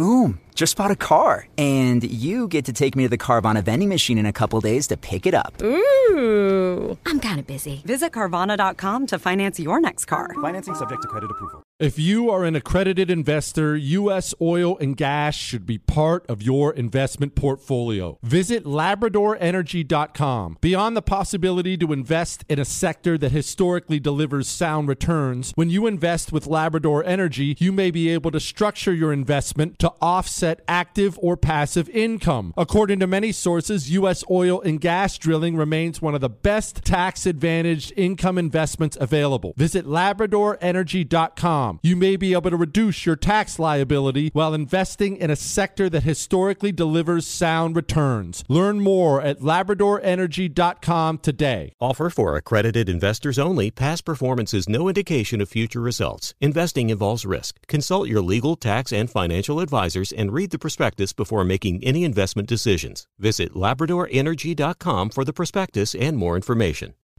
Boom. Just bought a car. And you get to take me to the Carvana vending machine in a couple days to pick it up. Ooh. I'm kind of busy. Visit Carvana.com to finance your next car. Financing subject to credit approval. If you are an accredited investor, U.S. oil and gas should be part of your investment portfolio. Visit LabradorEnergy.com. Beyond the possibility to invest in a sector that historically delivers sound returns, when you invest with Labrador Energy, you may be able to structure your investment to offset active or passive income. According to many sources, U.S. oil and gas drilling remains one of the best tax advantaged income investments available. Visit LabradorEnergy.com. You may be able to reduce your tax liability while investing in a sector that historically delivers sound returns. Learn more at LabradorEnergy.com today. Offer for accredited investors only. Past performance is no indication of future results. Investing involves risk. Consult your legal, tax, and financial advisors and read the prospectus before making any investment decisions. Visit LabradorEnergy.com for the prospectus and more information.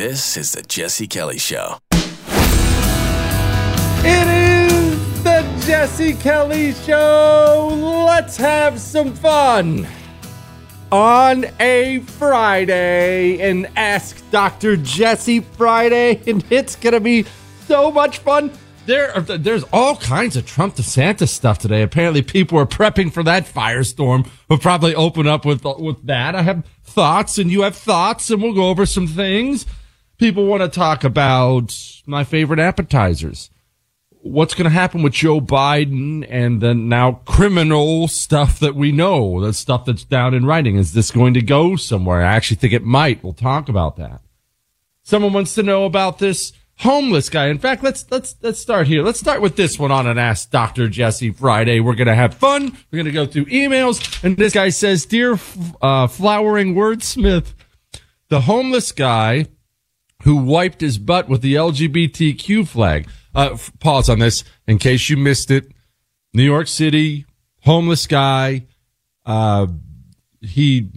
This is the Jesse Kelly Show. It is the Jesse Kelly Show. Let's have some fun on a Friday and ask Dr. Jesse Friday, and it's gonna be so much fun. There, are, there's all kinds of Trump DeSantis stuff today. Apparently, people are prepping for that firestorm. We'll probably open up with with that. I have thoughts, and you have thoughts, and we'll go over some things. People want to talk about my favorite appetizers. What's going to happen with Joe Biden and the now criminal stuff that we know, the stuff that's down in writing? Is this going to go somewhere? I actually think it might. We'll talk about that. Someone wants to know about this homeless guy. In fact, let's let's let's start here. Let's start with this one on an Ask Dr. Jesse Friday. We're gonna have fun. We're gonna go through emails, and this guy says, "Dear uh, flowering wordsmith, the homeless guy who wiped his butt with the LGBTQ flag." Uh, f- pause on this in case you missed it. New York City homeless guy. Uh, he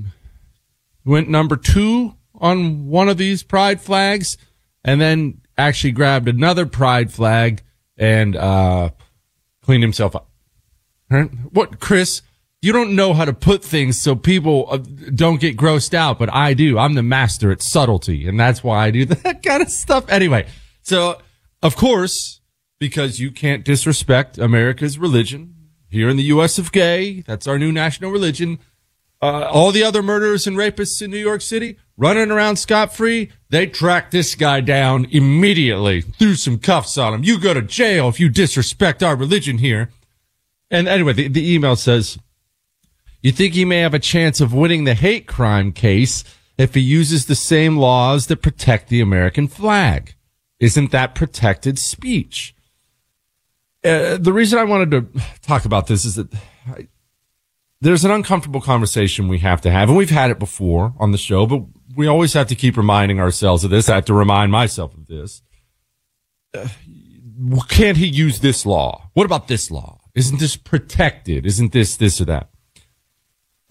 went number two on one of these pride flags and then actually grabbed another pride flag and uh, cleaned himself up. What, Chris? You don't know how to put things so people uh, don't get grossed out, but I do. I'm the master at subtlety, and that's why I do that kind of stuff. Anyway, so of course, because you can't disrespect America's religion here in the U.S. of gay, that's our new national religion. Uh, all the other murderers and rapists in New York City running around scot free. They tracked this guy down immediately, threw some cuffs on him. You go to jail if you disrespect our religion here. And anyway, the, the email says, You think he may have a chance of winning the hate crime case if he uses the same laws that protect the American flag? Isn't that protected speech? Uh, the reason I wanted to talk about this is that I, there's an uncomfortable conversation we have to have, and we've had it before on the show, but we always have to keep reminding ourselves of this. I have to remind myself of this. Uh, can't he use this law? What about this law? Isn't this protected? Isn't this this or that?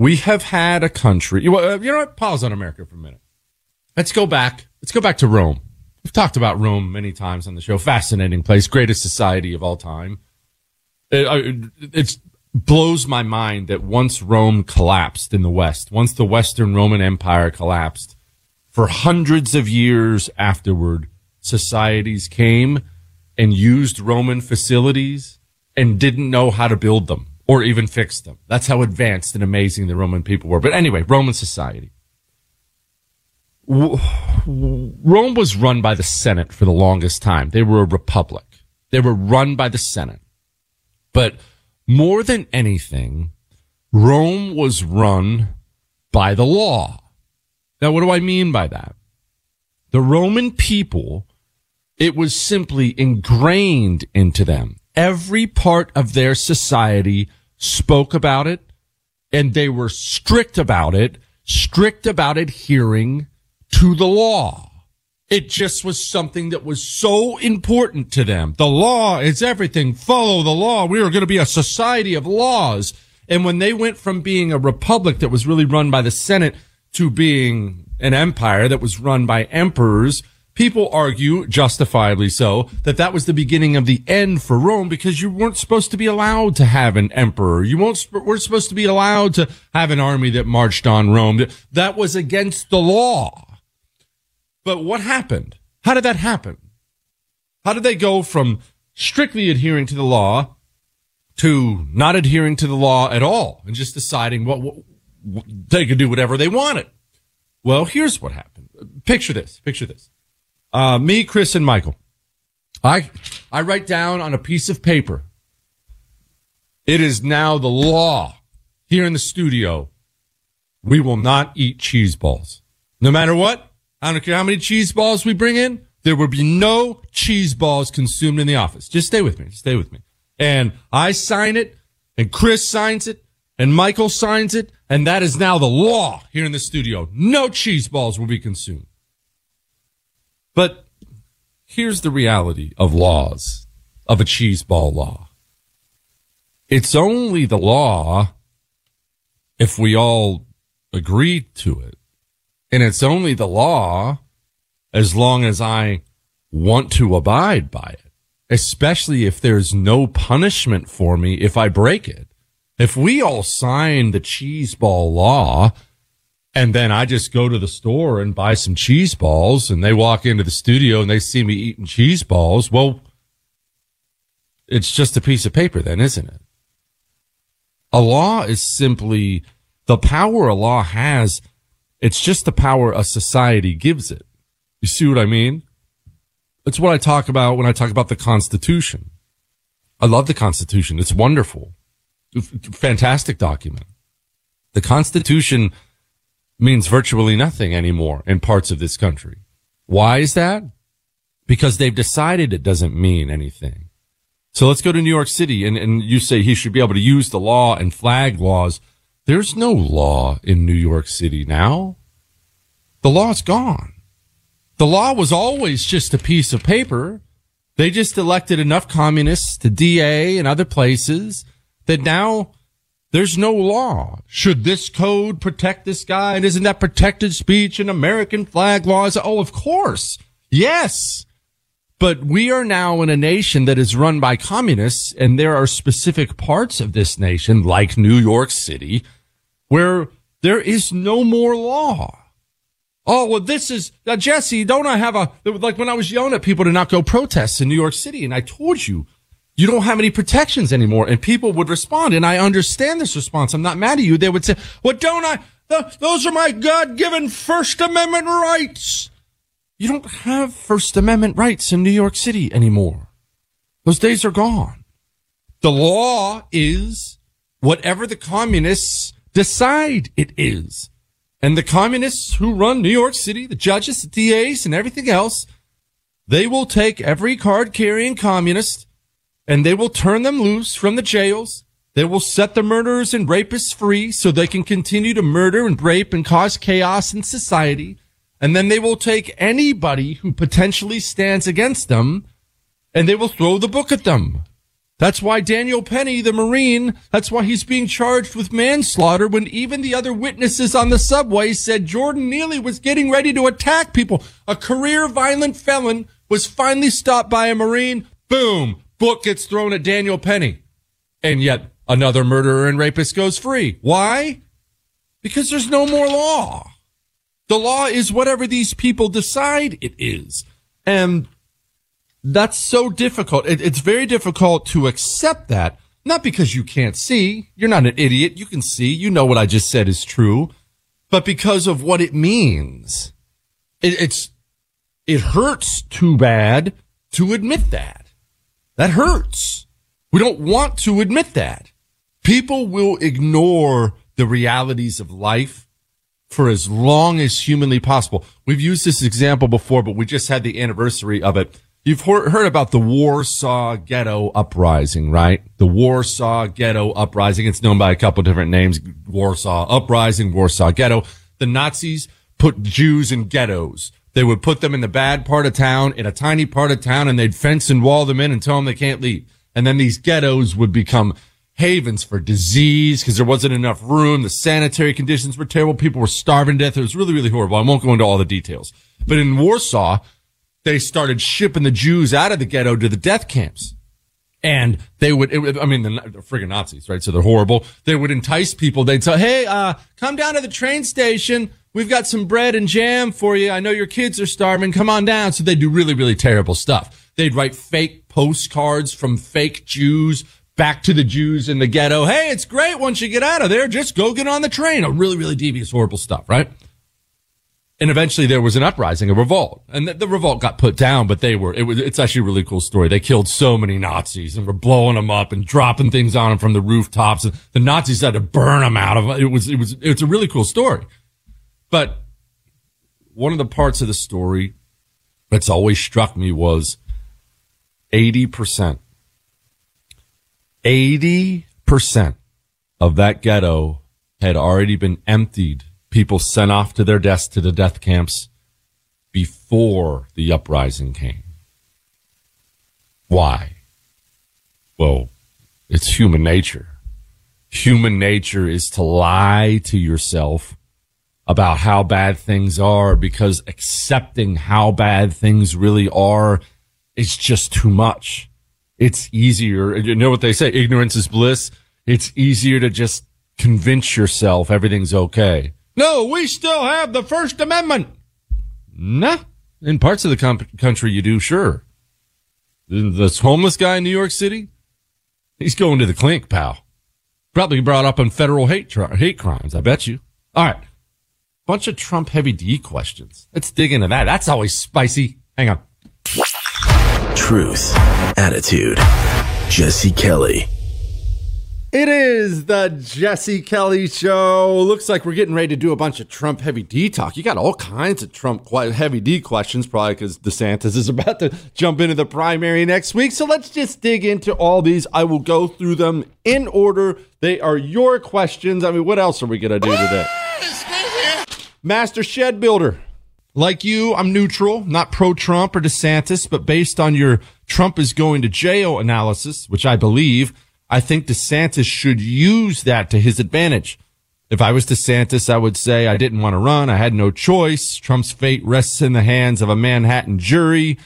We have had a country. Uh, you know what? Pause on America for a minute. Let's go back. Let's go back to Rome. We've talked about Rome many times on the show. Fascinating place, greatest society of all time. Uh, uh, it, it blows my mind that once Rome collapsed in the West, once the Western Roman Empire collapsed, for hundreds of years afterward, societies came and used Roman facilities and didn't know how to build them or even fix them. That's how advanced and amazing the Roman people were. But anyway, Roman society. Rome was run by the Senate for the longest time. They were a republic. They were run by the Senate. But more than anything, Rome was run by the law. Now, what do I mean by that? The Roman people, it was simply ingrained into them. Every part of their society spoke about it and they were strict about it, strict about adhering to the law. It just was something that was so important to them. The law is everything. Follow the law. We are going to be a society of laws. And when they went from being a republic that was really run by the Senate to being an empire that was run by emperors, people argue, justifiably so, that that was the beginning of the end for Rome because you weren't supposed to be allowed to have an emperor. You weren't, weren't supposed to be allowed to have an army that marched on Rome. That was against the law. But what happened? How did that happen? How did they go from strictly adhering to the law to not adhering to the law at all and just deciding what, what, what they could do whatever they wanted? Well, here's what happened. Picture this. Picture this. Uh, me, Chris, and Michael. I, I write down on a piece of paper. It is now the law here in the studio. We will not eat cheese balls. No matter what. I don't care how many cheese balls we bring in. There will be no cheese balls consumed in the office. Just stay with me. Stay with me. And I sign it and Chris signs it and Michael signs it. And that is now the law here in the studio. No cheese balls will be consumed. But here's the reality of laws, of a cheese ball law. It's only the law if we all agree to it. And it's only the law as long as I want to abide by it, especially if there's no punishment for me if I break it. If we all sign the cheese ball law, and then I just go to the store and buy some cheese balls and they walk into the studio and they see me eating cheese balls. Well, it's just a piece of paper then, isn't it? A law is simply the power a law has. It's just the power a society gives it. You see what I mean? It's what I talk about when I talk about the Constitution. I love the Constitution. It's wonderful. Fantastic document. The Constitution means virtually nothing anymore in parts of this country. Why is that? Because they've decided it doesn't mean anything. So let's go to New York City and, and you say he should be able to use the law and flag laws. There's no law in New York City now. The law's gone. The law was always just a piece of paper. They just elected enough communists to DA and other places that now there's no law. Should this code protect this guy? And isn't that protected speech and American flag laws? Oh, of course. Yes. But we are now in a nation that is run by communists, and there are specific parts of this nation, like New York City, where there is no more law. Oh, well, this is, uh, Jesse, don't I have a, like when I was yelling at people to not go protest in New York City, and I told you, you don't have any protections anymore. And people would respond. And I understand this response. I'm not mad at you. They would say, well, don't I? Those are my God given First Amendment rights. You don't have First Amendment rights in New York City anymore. Those days are gone. The law is whatever the communists decide it is. And the communists who run New York City, the judges, the DAs, and everything else, they will take every card carrying communist and they will turn them loose from the jails. They will set the murderers and rapists free so they can continue to murder and rape and cause chaos in society. And then they will take anybody who potentially stands against them and they will throw the book at them. That's why Daniel Penny, the Marine, that's why he's being charged with manslaughter when even the other witnesses on the subway said Jordan Neely was getting ready to attack people. A career violent felon was finally stopped by a Marine. Boom. Book gets thrown at Daniel Penny. And yet another murderer and rapist goes free. Why? Because there's no more law. The law is whatever these people decide it is. And that's so difficult. It, it's very difficult to accept that. Not because you can't see. You're not an idiot. You can see. You know what I just said is true. But because of what it means. It, it's, it hurts too bad to admit that. That hurts. We don't want to admit that. People will ignore the realities of life for as long as humanly possible. We've used this example before, but we just had the anniversary of it You've heard about the Warsaw Ghetto Uprising, right? The Warsaw Ghetto Uprising. It's known by a couple different names. Warsaw Uprising, Warsaw Ghetto. The Nazis put Jews in ghettos. They would put them in the bad part of town, in a tiny part of town, and they'd fence and wall them in and tell them they can't leave. And then these ghettos would become havens for disease because there wasn't enough room. The sanitary conditions were terrible. People were starving to death. It was really, really horrible. I won't go into all the details. But in Warsaw, they started shipping the Jews out of the ghetto to the death camps. And they would, it, I mean, the, the friggin' Nazis, right? So they're horrible. They would entice people. They'd say, Hey, uh, come down to the train station. We've got some bread and jam for you. I know your kids are starving. Come on down. So they do really, really terrible stuff. They'd write fake postcards from fake Jews back to the Jews in the ghetto. Hey, it's great once you get out of there. Just go get on the train. A really, really devious, horrible stuff, right? and eventually there was an uprising, a revolt, and the, the, revolt got put down. But they were it was it's actually a really cool story. They killed so many Nazis and were blowing them up and dropping things on them from the rooftops. And the Nazis had to burn them out of it. Was it was it's a really cool story. But one of the parts of the story that's always struck me was eighty percent, eighty percent of that ghetto had already been emptied people sent off to their deaths to the death camps before the uprising came. Why? Well, it's human nature. Human nature is to lie to yourself about how bad things are because accepting how bad things really are is just too much. It's easier. You know what they say? Ignorance is bliss. It's easier to just convince yourself everything's okay. No, we still have the First Amendment. Nah, in parts of the com- country you do, sure. This homeless guy in New York City, he's going to the clink, pal. Probably brought up on federal hate tri- hate crimes, I bet you. All right. Bunch of Trump heavy D questions. Let's dig into that. That's always spicy. Hang on. Truth, attitude, Jesse Kelly. It is the Jesse Kelly Show. Looks like we're getting ready to do a bunch of Trump heavy D talk. You got all kinds of Trump heavy D questions, probably because DeSantis is about to jump into the primary next week. So let's just dig into all these. I will go through them in order. They are your questions. I mean, what else are we going to do today? Master Shed Builder. Like you, I'm neutral, not pro Trump or DeSantis, but based on your Trump is going to jail analysis, which I believe, I think DeSantis should use that to his advantage. If I was DeSantis, I would say I didn't want to run. I had no choice. Trump's fate rests in the hands of a Manhattan jury.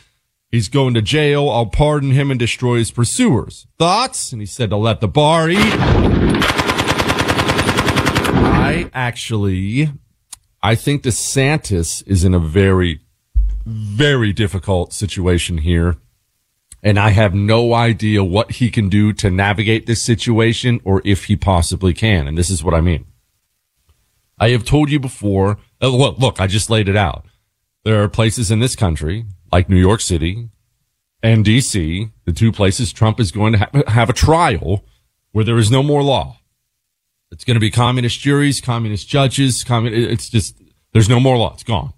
He's going to jail. I'll pardon him and destroy his pursuers. Thoughts? And he said to let the bar eat. I actually, I think DeSantis is in a very, very difficult situation here and I have no idea what he can do to navigate this situation or if he possibly can. And this is what I mean. I have told you before. Uh, look, look, I just laid it out. There are places in this country, like New York City and DC, the two places Trump is going to ha- have a trial where there is no more law. It's going to be communist juries, communist judges, communist, it's just, there's no more law. It's gone.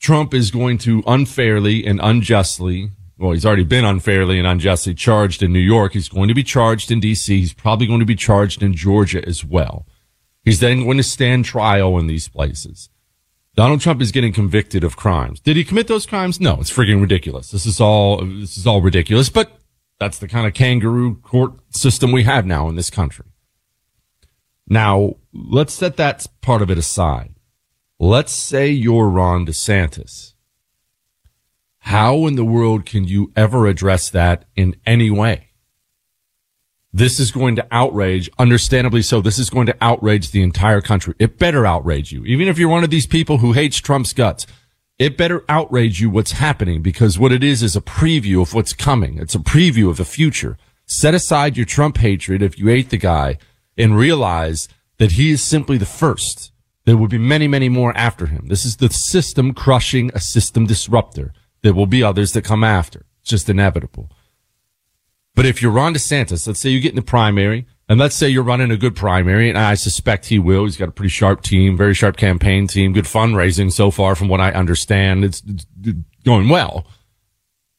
Trump is going to unfairly and unjustly, well, he's already been unfairly and unjustly charged in New York. He's going to be charged in DC. He's probably going to be charged in Georgia as well. He's then going to stand trial in these places. Donald Trump is getting convicted of crimes. Did he commit those crimes? No, it's freaking ridiculous. This is all, this is all ridiculous, but that's the kind of kangaroo court system we have now in this country. Now, let's set that part of it aside. Let's say you're Ron DeSantis. How in the world can you ever address that in any way? This is going to outrage, understandably so, this is going to outrage the entire country. It better outrage you. Even if you're one of these people who hates Trump's guts, it better outrage you what's happening because what it is is a preview of what's coming. It's a preview of the future. Set aside your Trump hatred if you hate the guy and realize that he is simply the first. There will be many, many more after him. This is the system crushing a system disruptor. There will be others that come after. It's just inevitable. But if you're Ron DeSantis, let's say you get in the primary, and let's say you're running a good primary, and I suspect he will. He's got a pretty sharp team, very sharp campaign team, good fundraising so far from what I understand. It's, it's going well.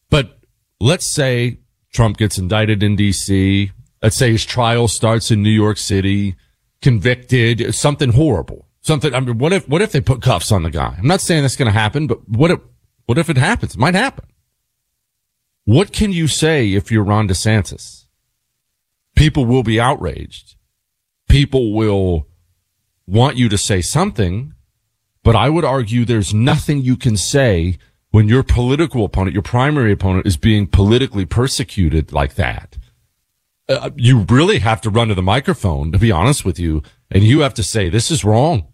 But let's say Trump gets indicted in DC. Let's say his trial starts in New York City, convicted, something horrible. Something, I mean, what if, what if they put cuffs on the guy? I'm not saying that's going to happen, but what if, what if it happens? It might happen. What can you say if you're Ron DeSantis? People will be outraged. People will want you to say something, but I would argue there's nothing you can say when your political opponent, your primary opponent is being politically persecuted like that. Uh, you really have to run to the microphone, to be honest with you, and you have to say, this is wrong.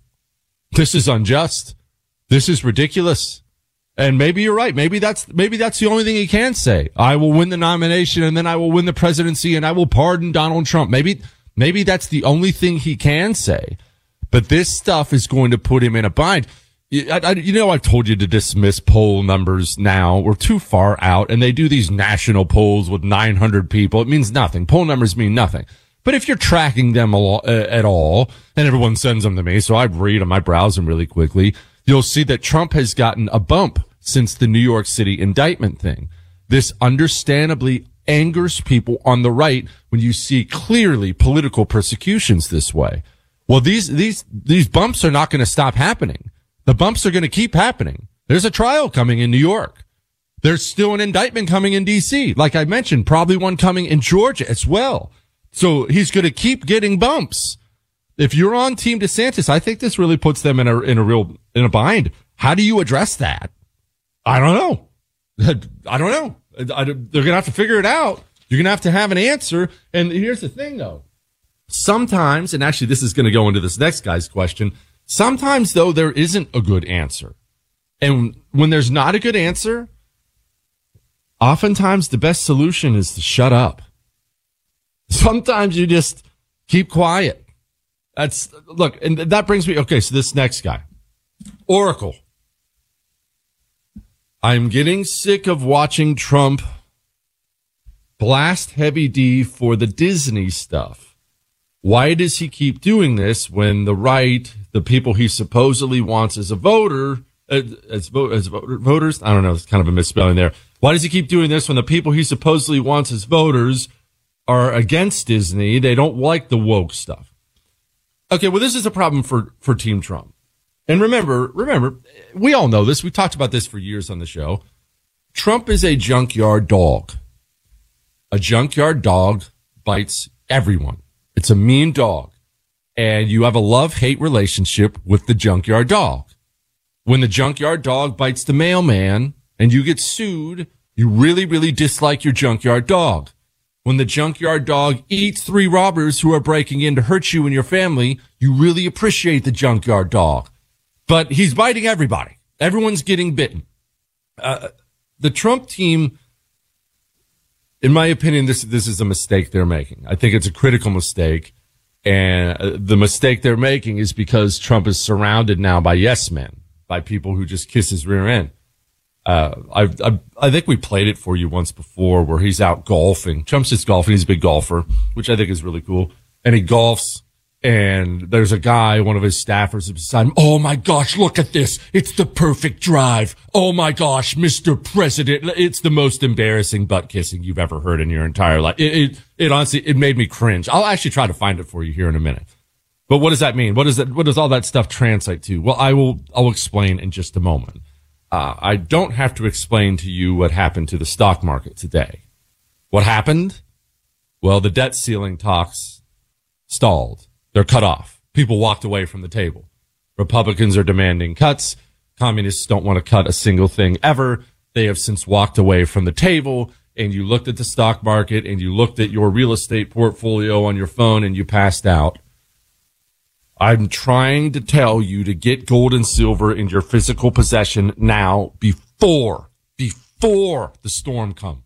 This is unjust. This is ridiculous. And maybe you're right. Maybe that's, maybe that's the only thing he can say. I will win the nomination and then I will win the presidency and I will pardon Donald Trump. Maybe, maybe that's the only thing he can say. But this stuff is going to put him in a bind. I, I, you know, I've told you to dismiss poll numbers now. We're too far out and they do these national polls with 900 people. It means nothing. Poll numbers mean nothing. But if you're tracking them uh, at all, and everyone sends them to me, so I read them, I browse them really quickly you'll see that Trump has gotten a bump since the New York City indictment thing. This understandably angers people on the right when you see clearly political persecutions this way. Well, these, these, these bumps are not going to stop happening. The bumps are going to keep happening. There's a trial coming in New York. There's still an indictment coming in DC. Like I mentioned, probably one coming in Georgia as well. So he's going to keep getting bumps if you're on Team DeSantis, I think this really puts them in a in a real in a bind. How do you address that? I don't know. I don't know. I, they're gonna have to figure it out. You're gonna have to have an answer. And here's the thing, though. Sometimes, and actually, this is going to go into this next guy's question. Sometimes, though, there isn't a good answer, and when there's not a good answer, oftentimes the best solution is to shut up. Sometimes you just keep quiet that's look, and that brings me. Okay, so this next guy, Oracle. I'm getting sick of watching Trump blast Heavy D for the Disney stuff. Why does he keep doing this when the right, the people he supposedly wants as a voter, as, as, as voters, I don't know, it's kind of a misspelling there. Why does he keep doing this when the people he supposedly wants as voters are against Disney? They don't like the woke stuff. Okay, well, this is a problem for, for Team Trump. And remember, remember, we all know this. We talked about this for years on the show. Trump is a junkyard dog. A junkyard dog bites everyone. It's a mean dog. And you have a love hate relationship with the junkyard dog. When the junkyard dog bites the mailman and you get sued, you really, really dislike your junkyard dog. When the junkyard dog eats three robbers who are breaking in to hurt you and your family, you really appreciate the junkyard dog. But he's biting everybody. Everyone's getting bitten. Uh, the Trump team, in my opinion, this, this is a mistake they're making. I think it's a critical mistake. And uh, the mistake they're making is because Trump is surrounded now by yes men, by people who just kiss his rear end. Uh, I, I, I think we played it for you once before where he's out golfing. Trump's just golfing. He's a big golfer, which I think is really cool. And he golfs and there's a guy, one of his staffers beside him. Oh my gosh, look at this. It's the perfect drive. Oh my gosh, Mr. President. It's the most embarrassing butt kissing you've ever heard in your entire life. It, it, it honestly, it made me cringe. I'll actually try to find it for you here in a minute. But what does that mean? What does that, what does all that stuff translate to? Well, I will, I'll explain in just a moment. Uh, I don't have to explain to you what happened to the stock market today. What happened? Well, the debt ceiling talks stalled they're cut off. People walked away from the table. Republicans are demanding cuts. Communists don't want to cut a single thing ever. They have since walked away from the table and you looked at the stock market and you looked at your real estate portfolio on your phone and you passed out. I'm trying to tell you to get gold and silver in your physical possession now before, before the storm comes.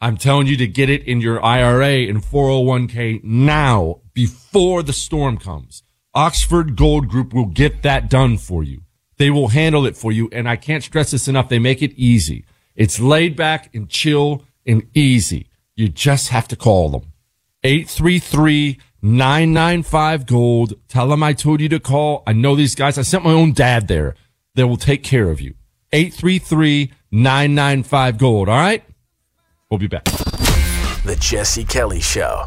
I'm telling you to get it in your IRA and 401k now before the storm comes. Oxford Gold Group will get that done for you. They will handle it for you. And I can't stress this enough. They make it easy. It's laid back and chill and easy. You just have to call them. 833-995 gold. Tell them I told you to call. I know these guys. I sent my own dad there. They will take care of you. 833-995 gold. All right. We'll be back. The Jesse Kelly Show.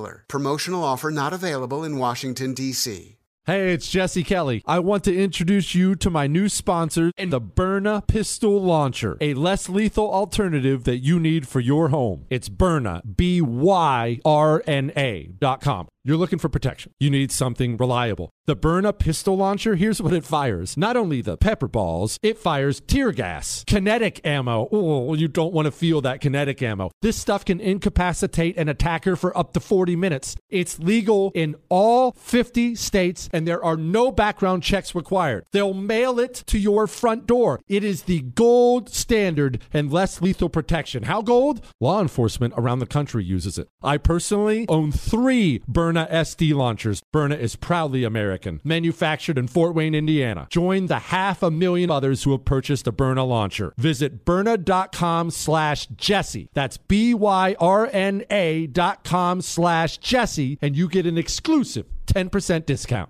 800 Gambler. Promotional offer not available in Washington, D.C. Hey, it's Jesse Kelly. I want to introduce you to my new sponsor, the Byrna Pistol Launcher, a less lethal alternative that you need for your home. It's Byrna, B Y R N A dot com. You're looking for protection. You need something reliable. The Byrna pistol launcher, here's what it fires. Not only the pepper balls, it fires tear gas, kinetic ammo. Oh, you don't want to feel that kinetic ammo. This stuff can incapacitate an attacker for up to 40 minutes. It's legal in all 50 states and there are no background checks required. They'll mail it to your front door. It is the gold standard and less lethal protection. How gold? Law enforcement around the country uses it. I personally own three Byrna Byrna SD launchers. Byrna is proudly American, manufactured in Fort Wayne, Indiana. Join the half a million others who have purchased a Byrna launcher. Visit Byrna.com slash Jesse. That's B-Y-R-N-A dot com slash Jesse, and you get an exclusive 10% discount.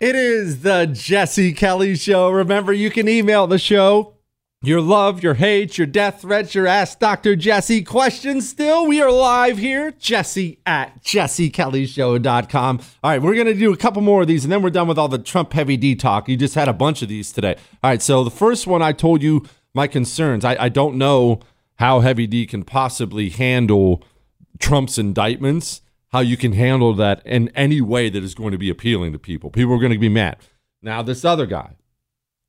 It is the Jesse Kelly Show. Remember, you can email the show your love, your hate, your death threats, your Ask Dr. Jesse questions. Still, we are live here. Jesse at jessekellyshow.com. All right, we're going to do a couple more of these and then we're done with all the Trump heavy D talk. You just had a bunch of these today. All right, so the first one I told you my concerns. I, I don't know how heavy D can possibly handle Trump's indictments how you can handle that in any way that is going to be appealing to people. People are going to be mad. Now, this other guy,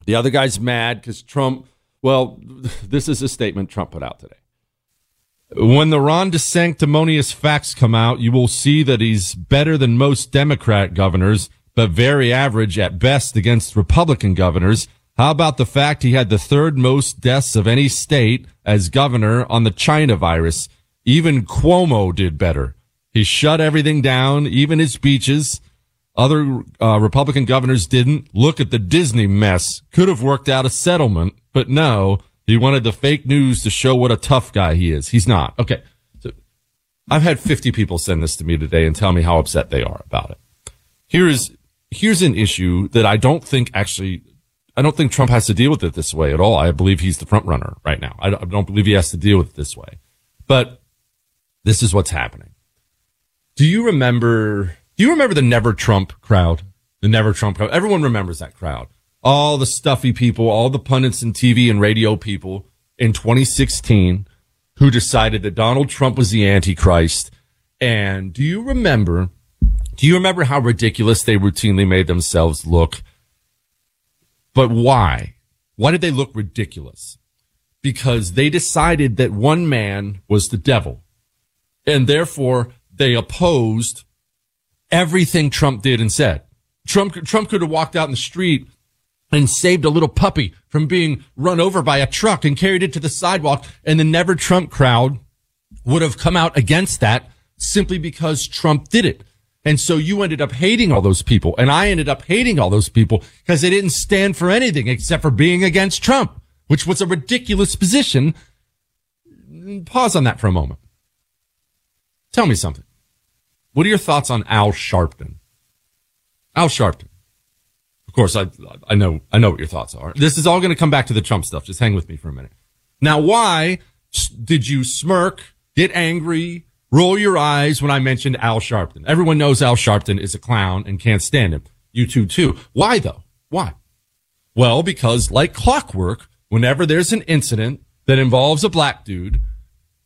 the other guy's mad because Trump, well, this is a statement Trump put out today. When the Ron DeSanctimonious facts come out, you will see that he's better than most Democrat governors, but very average at best against Republican governors. How about the fact he had the third most deaths of any state as governor on the China virus? Even Cuomo did better. He shut everything down, even his speeches. Other uh, Republican governors didn't. Look at the Disney mess. Could have worked out a settlement, but no. He wanted the fake news to show what a tough guy he is. He's not. Okay. So I've had 50 people send this to me today and tell me how upset they are about it. Here's, here's an issue that I don't think actually, I don't think Trump has to deal with it this way at all. I believe he's the front runner right now. I don't believe he has to deal with it this way, but this is what's happening. Do you remember? Do you remember the Never Trump crowd? The Never Trump crowd. Everyone remembers that crowd. All the stuffy people, all the pundits and TV and radio people in 2016 who decided that Donald Trump was the Antichrist. And do you remember? Do you remember how ridiculous they routinely made themselves look? But why? Why did they look ridiculous? Because they decided that one man was the devil. And therefore they opposed everything Trump did and said. Trump, Trump could have walked out in the street and saved a little puppy from being run over by a truck and carried it to the sidewalk. And the never Trump crowd would have come out against that simply because Trump did it. And so you ended up hating all those people. And I ended up hating all those people because they didn't stand for anything except for being against Trump, which was a ridiculous position. Pause on that for a moment. Tell me something. What are your thoughts on Al Sharpton? Al Sharpton. Of course, I, I know, I know what your thoughts are. This is all going to come back to the Trump stuff. Just hang with me for a minute. Now, why did you smirk, get angry, roll your eyes when I mentioned Al Sharpton? Everyone knows Al Sharpton is a clown and can't stand him. You two too. Why though? Why? Well, because like clockwork, whenever there's an incident that involves a black dude,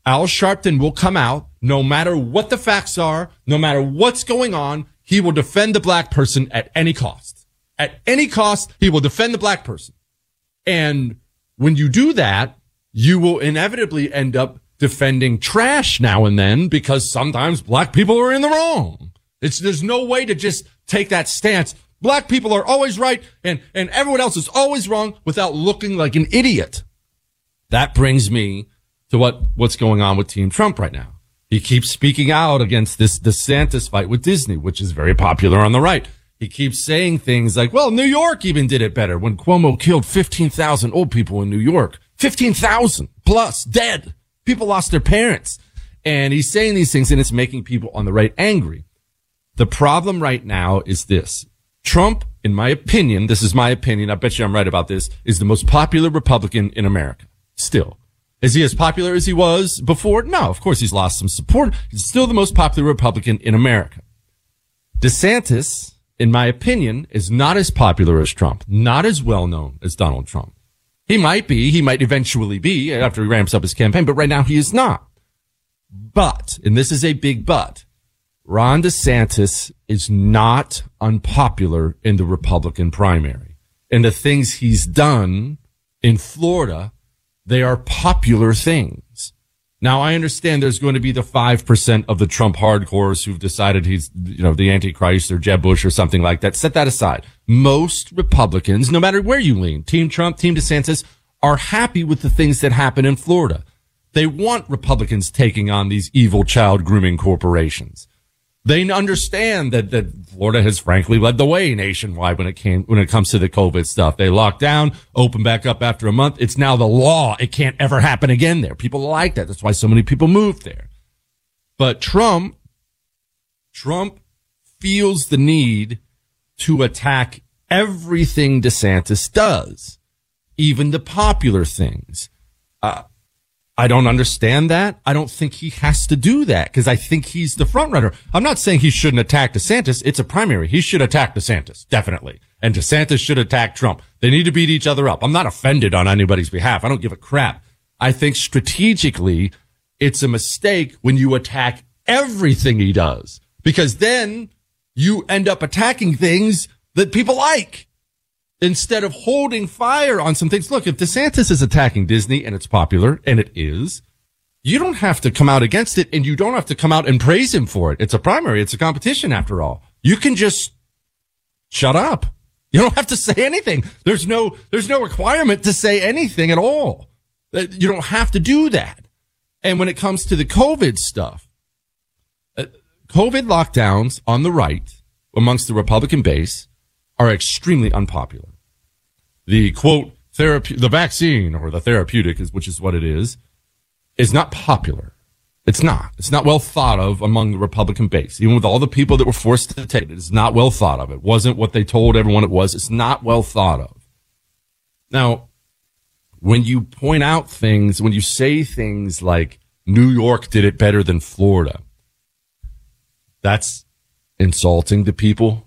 Al Sharpton will come out no matter what the facts are, no matter what's going on. He will defend the black person at any cost. At any cost, he will defend the black person. And when you do that, you will inevitably end up defending trash now and then because sometimes black people are in the wrong. It's, there's no way to just take that stance. Black people are always right and, and everyone else is always wrong without looking like an idiot. That brings me to what, what's going on with Team Trump right now. He keeps speaking out against this DeSantis fight with Disney, which is very popular on the right. He keeps saying things like, well, New York even did it better when Cuomo killed 15,000 old people in New York. 15,000 plus dead. People lost their parents. And he's saying these things and it's making people on the right angry. The problem right now is this. Trump, in my opinion, this is my opinion. I bet you I'm right about this, is the most popular Republican in America. Still. Is he as popular as he was before? No, of course he's lost some support. He's still the most popular Republican in America. DeSantis in my opinion, is not as popular as Trump, not as well known as Donald Trump. He might be, he might eventually be after he ramps up his campaign, but right now he is not. But, and this is a big but, Ron DeSantis is not unpopular in the Republican primary. And the things he's done in Florida, they are popular things. Now I understand there's going to be the 5% of the Trump hardcores who've decided he's, you know, the Antichrist or Jeb Bush or something like that. Set that aside. Most Republicans, no matter where you lean, Team Trump, Team DeSantis, are happy with the things that happen in Florida. They want Republicans taking on these evil child grooming corporations. They understand that, that Florida has frankly led the way nationwide when it came, when it comes to the COVID stuff. They locked down, open back up after a month. It's now the law. It can't ever happen again there. People like that. That's why so many people moved there. But Trump, Trump feels the need to attack everything DeSantis does, even the popular things. Uh, I don't understand that. I don't think he has to do that because I think he's the front runner. I'm not saying he shouldn't attack DeSantis. It's a primary. He should attack DeSantis, definitely. And DeSantis should attack Trump. They need to beat each other up. I'm not offended on anybody's behalf. I don't give a crap. I think strategically, it's a mistake when you attack everything he does because then you end up attacking things that people like instead of holding fire on some things. Look, if DeSantis is attacking Disney and it's popular, and it is, you don't have to come out against it and you don't have to come out and praise him for it. It's a primary. It's a competition after all. You can just shut up. You don't have to say anything. There's no, there's no requirement to say anything at all. You don't have to do that. And when it comes to the COVID stuff, uh, COVID lockdowns on the right amongst the Republican base are extremely unpopular. The quote, therapy, the vaccine or the therapeutic is, which is what it is, is not popular. It's not. It's not well thought of among the Republican base. Even with all the people that were forced to take it, it's not well thought of. It wasn't what they told everyone it was. It's not well thought of. Now, when you point out things, when you say things like New York did it better than Florida, that's insulting to people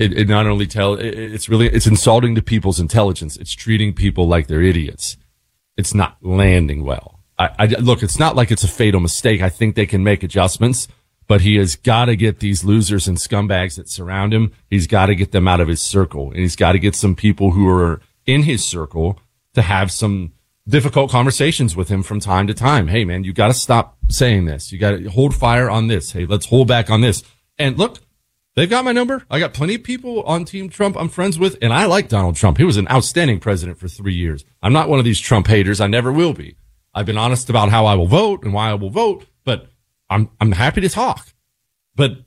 it, it not only tell it, it's really it's insulting to people's intelligence. It's treating people like they're idiots. It's not landing well. I, I look. It's not like it's a fatal mistake. I think they can make adjustments, but he has got to get these losers and scumbags that surround him. He's got to get them out of his circle, and he's got to get some people who are in his circle to have some difficult conversations with him from time to time. Hey, man, you got to stop saying this. You got to hold fire on this. Hey, let's hold back on this. And look, They've got my number. I got plenty of people on Team Trump I'm friends with, and I like Donald Trump. He was an outstanding president for three years. I'm not one of these Trump haters. I never will be. I've been honest about how I will vote and why I will vote, but I'm, I'm happy to talk. But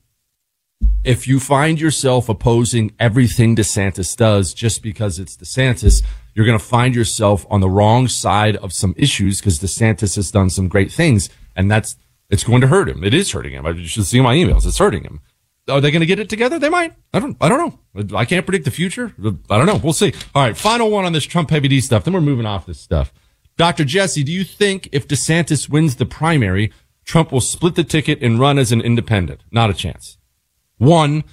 if you find yourself opposing everything DeSantis does just because it's DeSantis, you're going to find yourself on the wrong side of some issues because DeSantis has done some great things and that's, it's going to hurt him. It is hurting him. I should see my emails. It's hurting him. Are they going to get it together? They might. I don't. I don't know. I can't predict the future. I don't know. We'll see. All right. Final one on this Trump heavy D stuff. Then we're moving off this stuff. Dr. Jesse, do you think if DeSantis wins the primary, Trump will split the ticket and run as an independent? Not a chance. One,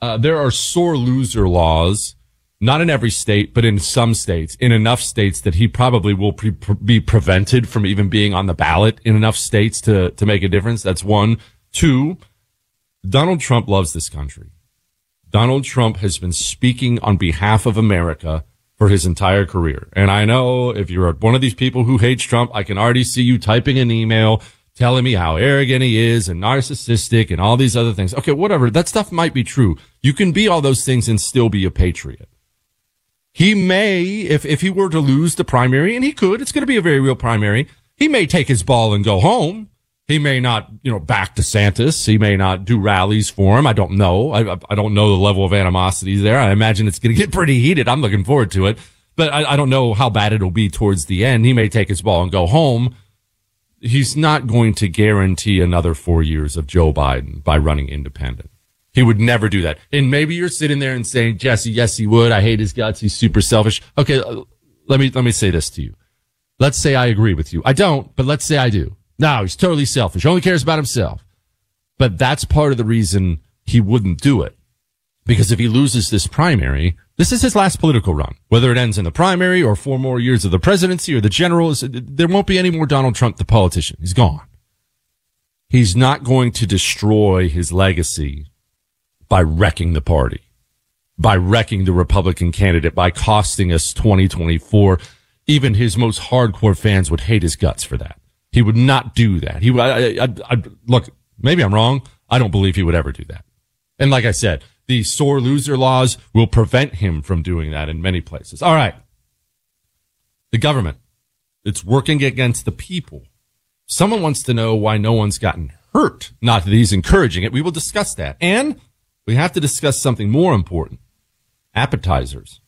uh, there are sore loser laws, not in every state, but in some states, in enough states that he probably will pre- pre- be prevented from even being on the ballot in enough states to to make a difference. That's one. Two Donald Trump loves this country. Donald Trump has been speaking on behalf of America for his entire career. And I know if you're one of these people who hates Trump, I can already see you typing an email telling me how arrogant he is and narcissistic and all these other things. Okay, whatever. That stuff might be true. You can be all those things and still be a patriot. He may, if, if he were to lose the primary, and he could, it's going to be a very real primary, he may take his ball and go home. He may not, you know, back DeSantis. He may not do rallies for him. I don't know. I, I don't know the level of animosity there. I imagine it's going to get pretty heated. I'm looking forward to it, but I, I don't know how bad it'll be towards the end. He may take his ball and go home. He's not going to guarantee another four years of Joe Biden by running independent. He would never do that. And maybe you're sitting there and saying, Jesse, yes, he would. I hate his guts. He's super selfish. Okay. Uh, let me, let me say this to you. Let's say I agree with you. I don't, but let's say I do. No, he's totally selfish. Only cares about himself. But that's part of the reason he wouldn't do it. Because if he loses this primary, this is his last political run. Whether it ends in the primary or four more years of the presidency or the generals, there won't be any more Donald Trump, the politician. He's gone. He's not going to destroy his legacy by wrecking the party, by wrecking the Republican candidate, by costing us 2024. Even his most hardcore fans would hate his guts for that. He would not do that. He, I, I, I, look, maybe I'm wrong. I don't believe he would ever do that. And like I said, the sore loser laws will prevent him from doing that in many places. All right. The government. It's working against the people. Someone wants to know why no one's gotten hurt. Not that he's encouraging it. We will discuss that. And we have to discuss something more important. Appetizers.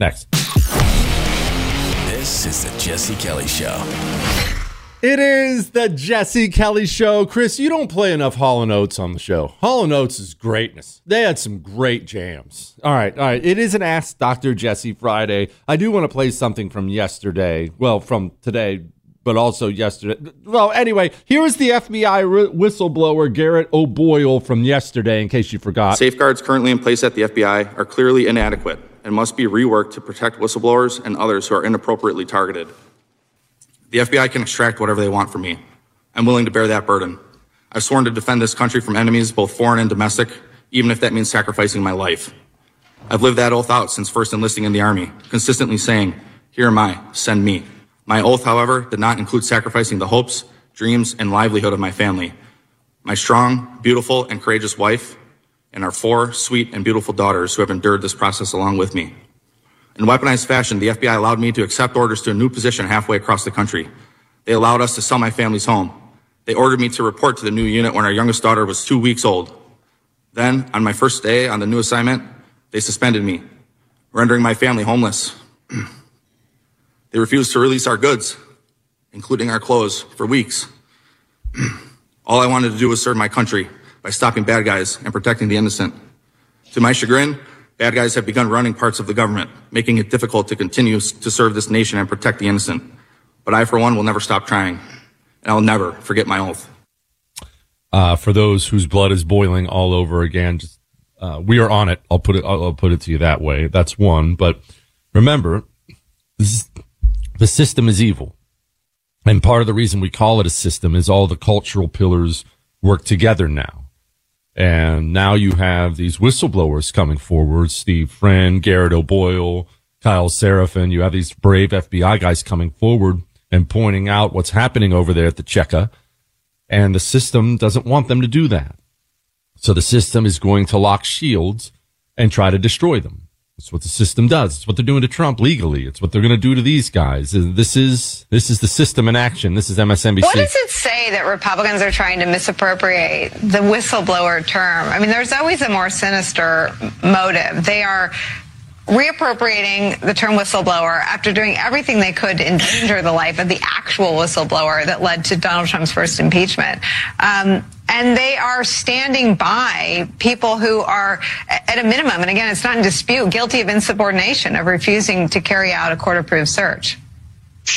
Next. This is the Jesse Kelly Show. It is the Jesse Kelly Show. Chris, you don't play enough Hall & Oates on the show. Hall & Oates is greatness. They had some great jams. All right, all right. It is an Ask Dr. Jesse Friday. I do want to play something from yesterday. Well, from today, but also yesterday. Well, anyway, here is the FBI whistleblower Garrett O'Boyle from yesterday, in case you forgot. Safeguards currently in place at the FBI are clearly inadequate and must be reworked to protect whistleblowers and others who are inappropriately targeted. The FBI can extract whatever they want from me. I'm willing to bear that burden. I've sworn to defend this country from enemies, both foreign and domestic, even if that means sacrificing my life. I've lived that oath out since first enlisting in the Army, consistently saying, Here am I, send me. My oath, however, did not include sacrificing the hopes, dreams, and livelihood of my family. My strong, beautiful, and courageous wife, and our four sweet and beautiful daughters who have endured this process along with me. In weaponized fashion, the FBI allowed me to accept orders to a new position halfway across the country. They allowed us to sell my family's home. They ordered me to report to the new unit when our youngest daughter was two weeks old. Then, on my first day on the new assignment, they suspended me, rendering my family homeless. they refused to release our goods, including our clothes, for weeks. All I wanted to do was serve my country by stopping bad guys and protecting the innocent. To my chagrin, Bad guys have begun running parts of the government, making it difficult to continue to serve this nation and protect the innocent. But I, for one, will never stop trying, and I'll never forget my oath. Uh, for those whose blood is boiling all over again, just, uh, we are on it. I'll put it. I'll, I'll, put it to you that way. That's one. But remember, is, the system is evil, and part of the reason we call it a system is all the cultural pillars work together now. And now you have these whistleblowers coming forward, Steve Friend, Garrett O'Boyle, Kyle Seraphin. You have these brave FBI guys coming forward and pointing out what's happening over there at the Cheka. And the system doesn't want them to do that. So the system is going to lock shields and try to destroy them. That's what the system does. It's what they're doing to Trump legally. It's what they're going to do to these guys. This is this is the system in action. This is MSNBC. What does it say that Republicans are trying to misappropriate the whistleblower term? I mean, there's always a more sinister motive. They are reappropriating the term whistleblower after doing everything they could to endanger the life of the actual whistleblower that led to Donald Trump's first impeachment. Um, and they are standing by people who are, at a minimum, and again, it's not in dispute, guilty of insubordination, of refusing to carry out a court approved search.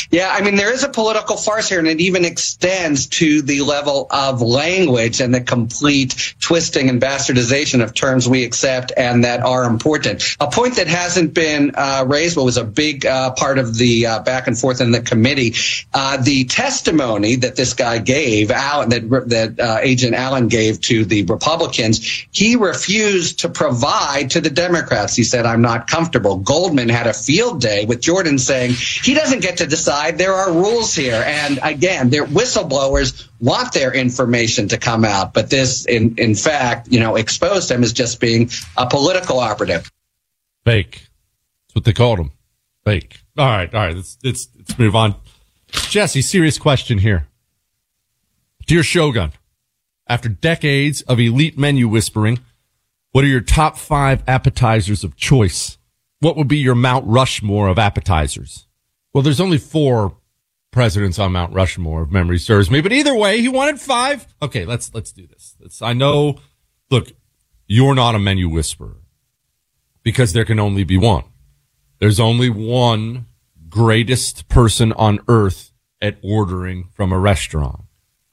Yeah, I mean, there is a political farce here, and it even extends to the level of language and the complete twisting and bastardization of terms we accept and that are important. A point that hasn't been uh, raised, but was a big uh, part of the uh, back and forth in the committee, uh, the testimony that this guy gave, Allen, that, that uh, Agent Allen gave to the Republicans, he refused to provide to the Democrats. He said, I'm not comfortable. Goldman had a field day with Jordan saying he doesn't get to decide side, there are rules here. And again, their whistleblowers want their information to come out, but this, in, in fact, you know, exposed them as just being a political operative. Fake. That's what they called him. Fake. All right. All right. Let's, let's, let's move on. Jesse, serious question here. Dear Shogun, after decades of elite menu whispering, what are your top five appetizers of choice? What would be your Mount Rushmore of appetizers? Well, there's only four presidents on Mount Rushmore, if memory serves me. But either way, he wanted five. Okay, let's let's do this. Let's, I know. Look, you're not a menu whisperer because there can only be one. There's only one greatest person on earth at ordering from a restaurant.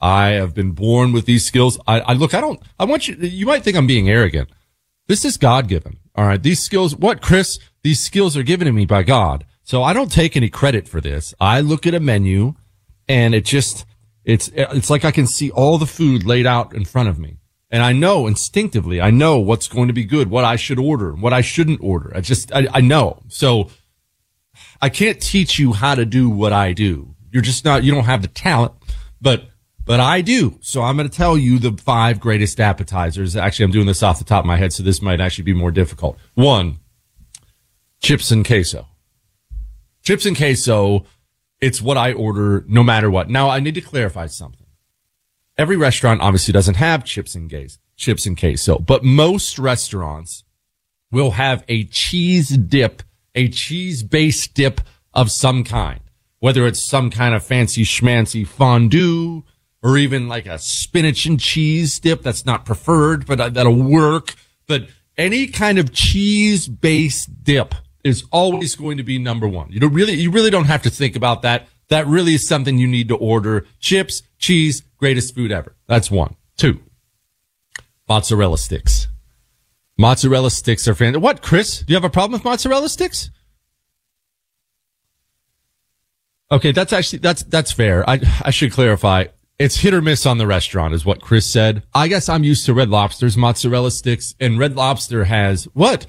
I have been born with these skills. I, I look. I don't. I want you. You might think I'm being arrogant. This is God given. All right. These skills, what, Chris? These skills are given to me by God. So I don't take any credit for this. I look at a menu and it just, it's, it's like I can see all the food laid out in front of me. And I know instinctively, I know what's going to be good, what I should order, what I shouldn't order. I just, I, I know. So I can't teach you how to do what I do. You're just not, you don't have the talent, but, but I do. So I'm going to tell you the five greatest appetizers. Actually, I'm doing this off the top of my head, so this might actually be more difficult. One, chips and queso. Chips and queso, it's what I order no matter what. Now I need to clarify something. Every restaurant obviously doesn't have chips and queso, chips and queso, but most restaurants will have a cheese dip, a cheese based dip of some kind, whether it's some kind of fancy schmancy fondue or even like a spinach and cheese dip. That's not preferred, but uh, that'll work. But any kind of cheese based dip is always going to be number one. You don't really, you really don't have to think about that. That really is something you need to order. Chips, cheese, greatest food ever. That's one. Two, mozzarella sticks. Mozzarella sticks are fantastic. What, Chris? Do you have a problem with mozzarella sticks? Okay, that's actually that's that's fair. I I should clarify. It's hit or miss on the restaurant, is what Chris said. I guess I'm used to Red Lobster's mozzarella sticks, and Red Lobster has what?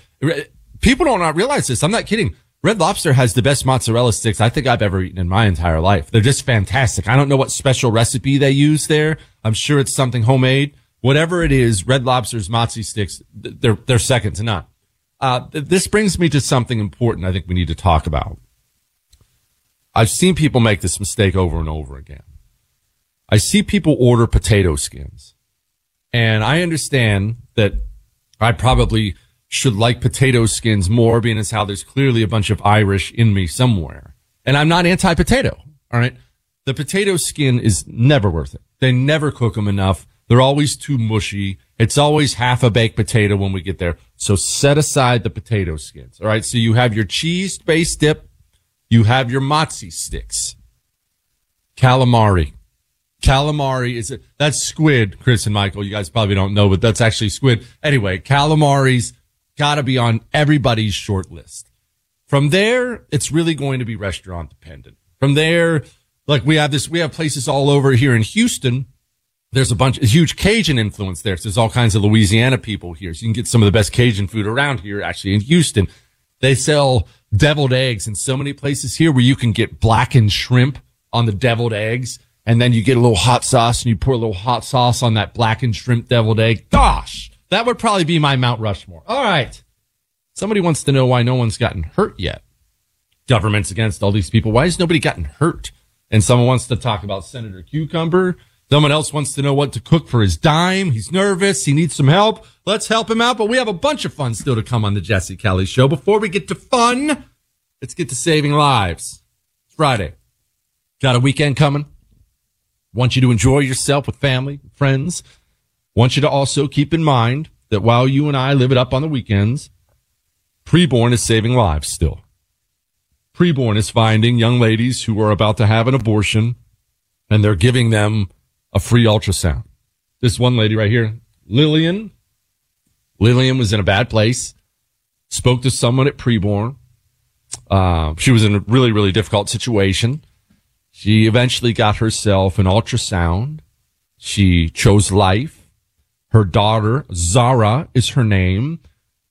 People don't not realize this. I'm not kidding. Red Lobster has the best mozzarella sticks I think I've ever eaten in my entire life. They're just fantastic. I don't know what special recipe they use there. I'm sure it's something homemade. Whatever it is, Red Lobster's mozzie sticks, they're, they're second to none. Uh, this brings me to something important I think we need to talk about. I've seen people make this mistake over and over again. I see people order potato skins and I understand that I probably should like potato skins more, being as how there's clearly a bunch of Irish in me somewhere. And I'm not anti-potato. All right. The potato skin is never worth it. They never cook them enough. They're always too mushy. It's always half a baked potato when we get there. So set aside the potato skins. All right. So you have your cheese based dip. You have your mozzie sticks. Calamari. Calamari is it? That's squid, Chris and Michael. You guys probably don't know, but that's actually squid. Anyway, calamari's got to be on everybody's short list. From there, it's really going to be restaurant dependent. From there, like we have this, we have places all over here in Houston. There's a bunch, a huge Cajun influence there. So there's all kinds of Louisiana people here. So you can get some of the best Cajun food around here, actually in Houston. They sell deviled eggs in so many places here where you can get blackened shrimp on the deviled eggs. And then you get a little hot sauce and you pour a little hot sauce on that blackened shrimp deviled egg. Gosh, that would probably be my Mount Rushmore. All right. Somebody wants to know why no one's gotten hurt yet. Government's against all these people. Why has nobody gotten hurt? And someone wants to talk about Senator Cucumber. Someone else wants to know what to cook for his dime. He's nervous. He needs some help. Let's help him out. But we have a bunch of fun still to come on the Jesse Kelly show. Before we get to fun, let's get to saving lives. It's Friday. Got a weekend coming. Want you to enjoy yourself with family, friends. Want you to also keep in mind that while you and I live it up on the weekends, preborn is saving lives still. Preborn is finding young ladies who are about to have an abortion and they're giving them a free ultrasound. This one lady right here, Lillian. Lillian was in a bad place, spoke to someone at preborn. Uh, she was in a really, really difficult situation. She eventually got herself an ultrasound. She chose life. Her daughter, Zara is her name,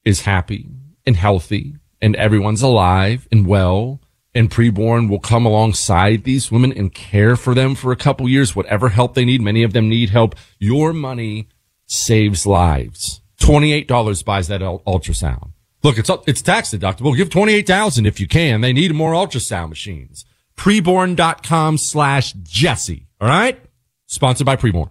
is happy and healthy and everyone's alive and well and preborn will come alongside these women and care for them for a couple years, whatever help they need. Many of them need help. Your money saves lives. $28 buys that ultrasound. Look, it's, it's tax deductible. Give 28,000 if you can. They need more ultrasound machines. Preborn.com slash Jesse. All right. Sponsored by Preborn.